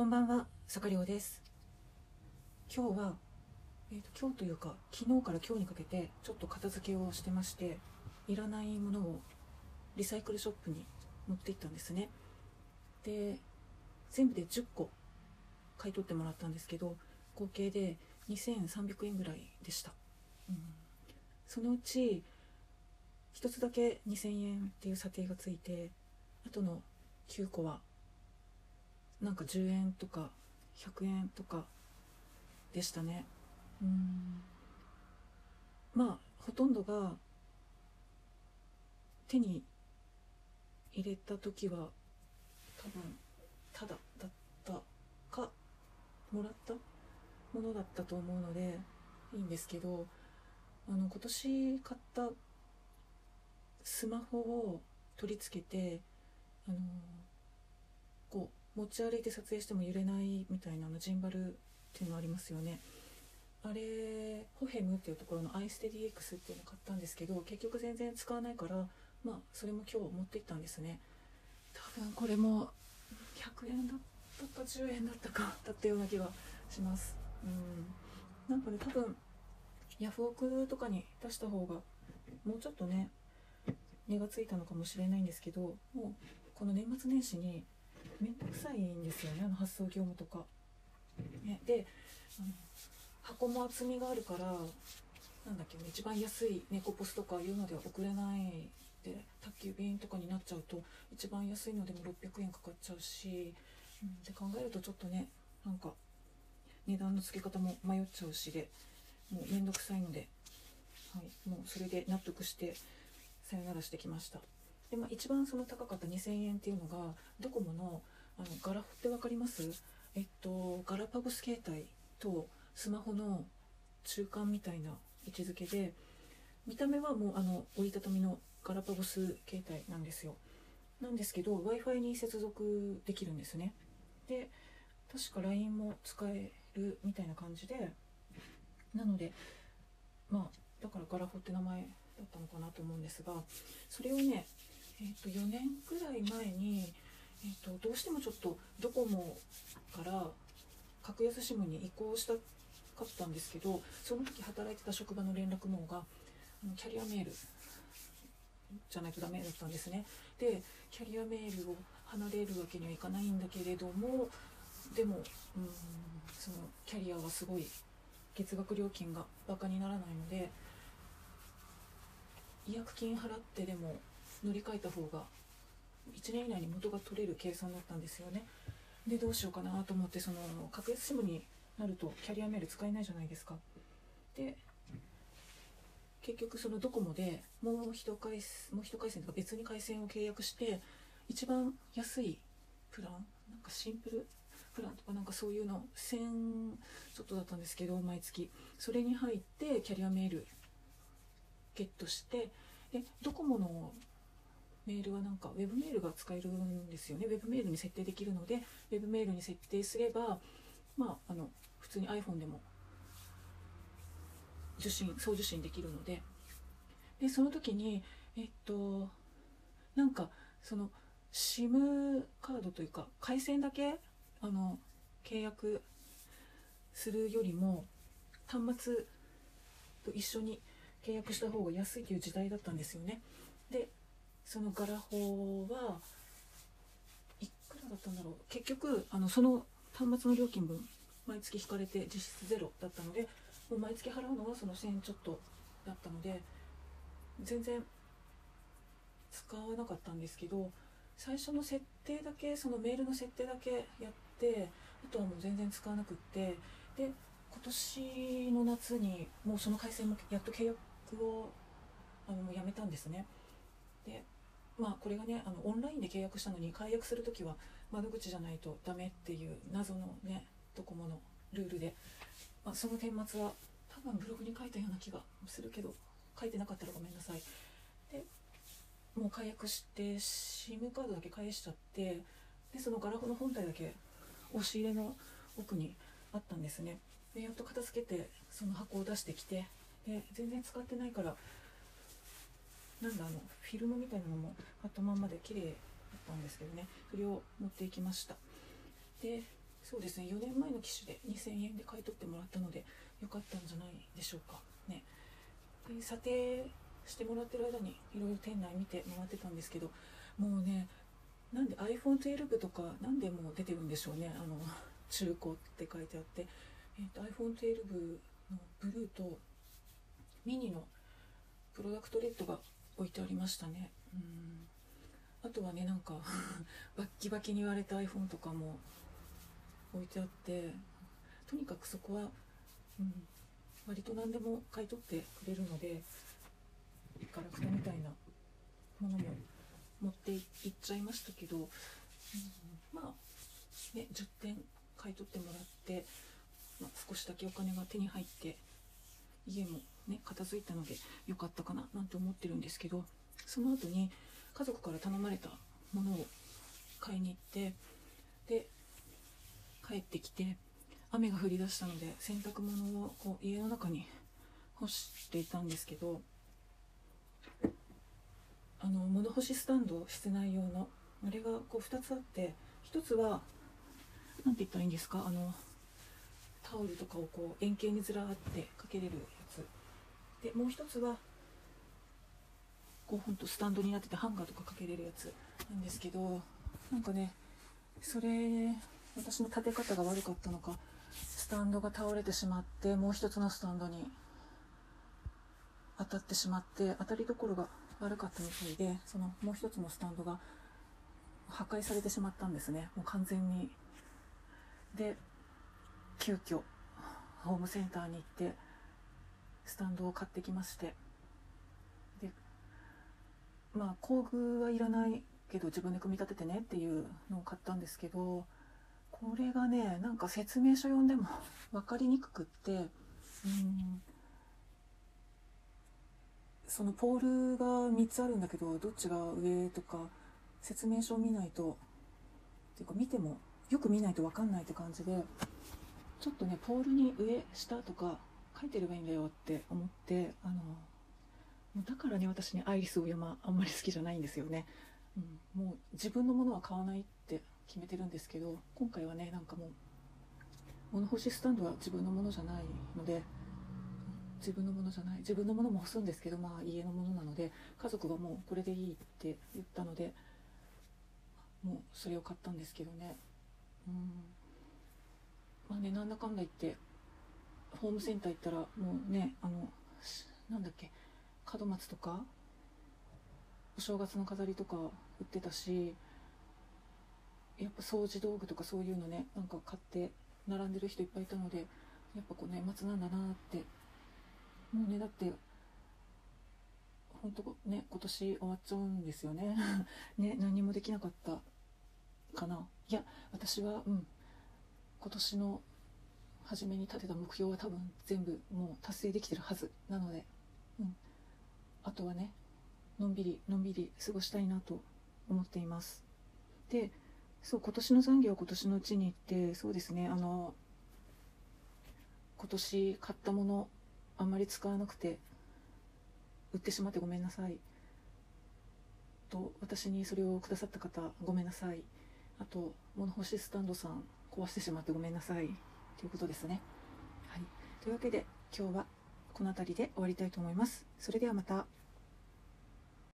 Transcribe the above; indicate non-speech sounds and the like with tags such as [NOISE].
こんばんは、坂亮です。今日は、えーと、今日というか、昨日から今日にかけて、ちょっと片付けをしてまして、いらないものをリサイクルショップに持って行ったんですね。で、全部で10個買い取ってもらったんですけど、合計で2300円ぐらいでした。うん、そのうち、一つだけ2000円っていう査定がついて、あとの9個はなんか10円とか100円とかでしたね。うん。まあほとんどが手に入れた時は多分ただだったかもらったものだったと思うのでいいんですけどあの今年買ったスマホを取り付けてあのこう持ち歩いて撮影しても揺れないみたいなのジンバルっていうのありますよね。あれホヘムっていうところの iSteadyX っていうの買ったんですけど結局全然使わないからまあそれも今日持って行ったんですね。多分これも100円だったか10円だったかだったような気がします。うん。なんかね多分ヤフオクとかに出した方がもうちょっとね値がついたのかもしれないんですけどもうこの年末年始に面倒くさいんですよねあの発送業務とか。ね、であの箱も厚みがあるからなんだっけ一番安い猫ポスとかいうのでは送れないで宅急便とかになっちゃうと一番安いのでも600円かかっちゃうし、うん、って考えるとちょっとねなんか値段の付け方も迷っちゃうしでもう面倒くさいので、はい、もうそれで納得してさよならしてきました。でまあ、一番その高かった2000円っていうのがドコモのあのガラホって分かります？えっとガラパゴス携帯とスマホの中間みたいな位置づけで見た目はもうあの折りたたみのガラパゴス携帯なんですよ。なんですけど w i f i に接続できるんですね。で確か LINE も使えるみたいな感じでなのでまあだからガラホって名前だったのかなと思うんですがそれをねえー、と4年ぐらい前に、えー、とどうしてもちょっとドコモから格安 SIM に移行したかったんですけどその時働いてた職場の連絡網がキャリアメールじゃないとダメだったんですね。でキャリアメールを離れるわけにはいかないんだけれどもでもうんそのキャリアはすごい月額料金がバカにならないので違約金払ってでも乗り換えた方が1年以内に元が取れる計算だったんですよね。でどうしようかなと思ってその格安 SIM になるとキャリアメール使えないじゃないですか。で結局そのドコモでもう一回もう一回線とか別に回線を契約して一番安いプランなんかシンプルプランとかなんかそういうの1000ちょっとだったんですけど毎月。それに入ってキャリアメールゲットしてでドコモのメールはなんかウェブメールが使えるんですよね。ウェブメールに設定できるのでウェブメールに設定すればまああの普通に iPhone でも受信送受信できるので。でその時にえっとなんかその SIM カードというか回線だけあの契約するよりも端末と一緒に契約した方が安いという時代だったんですよね。でそのガラホはいくらだったんだろう。結局あのその端末の料金分毎月引かれて実質ゼロだったのでもう毎月払うのはその1000円ちょっとだったので全然使わなかったんですけど最初の設定だけそのメールの設定だけやってあとはもう全然使わなくってで今年の夏にもうその回線もやっと契約をあのもうやめたんですね。でまあこれがねあのオンラインで契約したのに解約する時は窓口じゃないとダメっていう謎のねドコモのルールで、まあ、その顛末は多分ブログに書いたような気がするけど書いてなかったらごめんなさい。でもう解約して SIM カードだけ返しちゃってでそのガラホの本体だけ押し入れの奥にあったんですね。でやっと片付けてその箱を出してきてで全然使ってないからなんだあのフィルムみたいなのも貼ったまんまで綺麗だったんですけどね。それを持っていきました。でそうですね4年前の機種で2000円で買い取ってもらったのでよかったんじゃないでしょうか。ね。で査定してもらってる間にいろいろ店内見て回ってたんですけどもうねなんで iPhone12 とかなんでもう出てるんでしょうね。あの中古って書いてあって、えーと、iPhone12 のブルーとミニのプロダクトレッドが置いてありましたね。うん。あとはねなんか [LAUGHS] バッキバキに割れた iPhone とかも置いてあってとにかくそこは、うん、割と何でも買い取ってくれるのでガラクタみたいなものも持っていっちゃいましたけど、うん、まあね10点買い取ってもらって、まあ、少しだけお金が手に入って家もね片付いたので良かったかななんて思ってるんですけどその後に家族から頼まれたものを買いに行ってで帰ってきて雨が降り出したので洗濯物をこう家の中に干していたんですけどあの物干しスタンド室内用のあれがこう2つあって1つは何て言ったらいいんですか？あのタオルとかをこう円形にずらってかけれるつ。でもう1つはこうほんとスタンドになっててハンガーとかかけれるやつ。なんですけどなんかねそれ私の立て方が悪かったのかスタンドが倒れてしまってもう一つのスタンドに当たってしまって当たりどころが悪かったみたいでそのもう一つのスタンドが破壊されてしまったんですね。もう完全に。で急遽ホームセンターに行ってスタンドを買ってきまして。でまあ工具はいらないけど自分で組み立ててねっていうのを買ったんですけどこれがねなんか説明書読んでも [LAUGHS] 分かりにくくってうん。そのポールが3つあるんだけどどっちが上とか説明書を見ないとっていうか見てもよく見ないと分かんないって感じでちょっとねポールに上下とか書いてればいいんだよって思ってあのだからね私ねアイリスオーヤマあんまり好きじゃないんですよね、うん、もう自分のものは買わないって決めてるんですけど今回はねなんかもう物干しスタンドは自分のものじゃないので自分のものじゃない自分のものも干すんですけどまあ家のものなので家族がもうこれでいいって言ったのでもうそれを買ったんですけどね。うん。まあねなんだかんだ言ってホームセンター行ったらもうねあのなんだっけ門松とかお正月の飾りとか売ってたしやっぱ掃除道具とかそういうのねなんか買って並んでる人いっぱいいたのでやっぱこう年末なんだなってもうねだって本当ね今年終わっちゃうんですよね。[LAUGHS] ね何もできなかったかな。いや私はうん今年の初めに立てた目標は多分全部もう達成できてるはずなので、うん、あとはねのんびりのんびり過ごしたいなと思っています。でそう今年の残業は今年のうちに行ってそうですねあの今年買ったものあんまり使わなくて売ってしまってごめんなさい。と私にそれをくださった方ごめんなさい。あと物干しスタンドさん壊してしまってごめんなさい。ということですね、はい、というわけで今日はこの辺りで終わりたいと思います。それではまた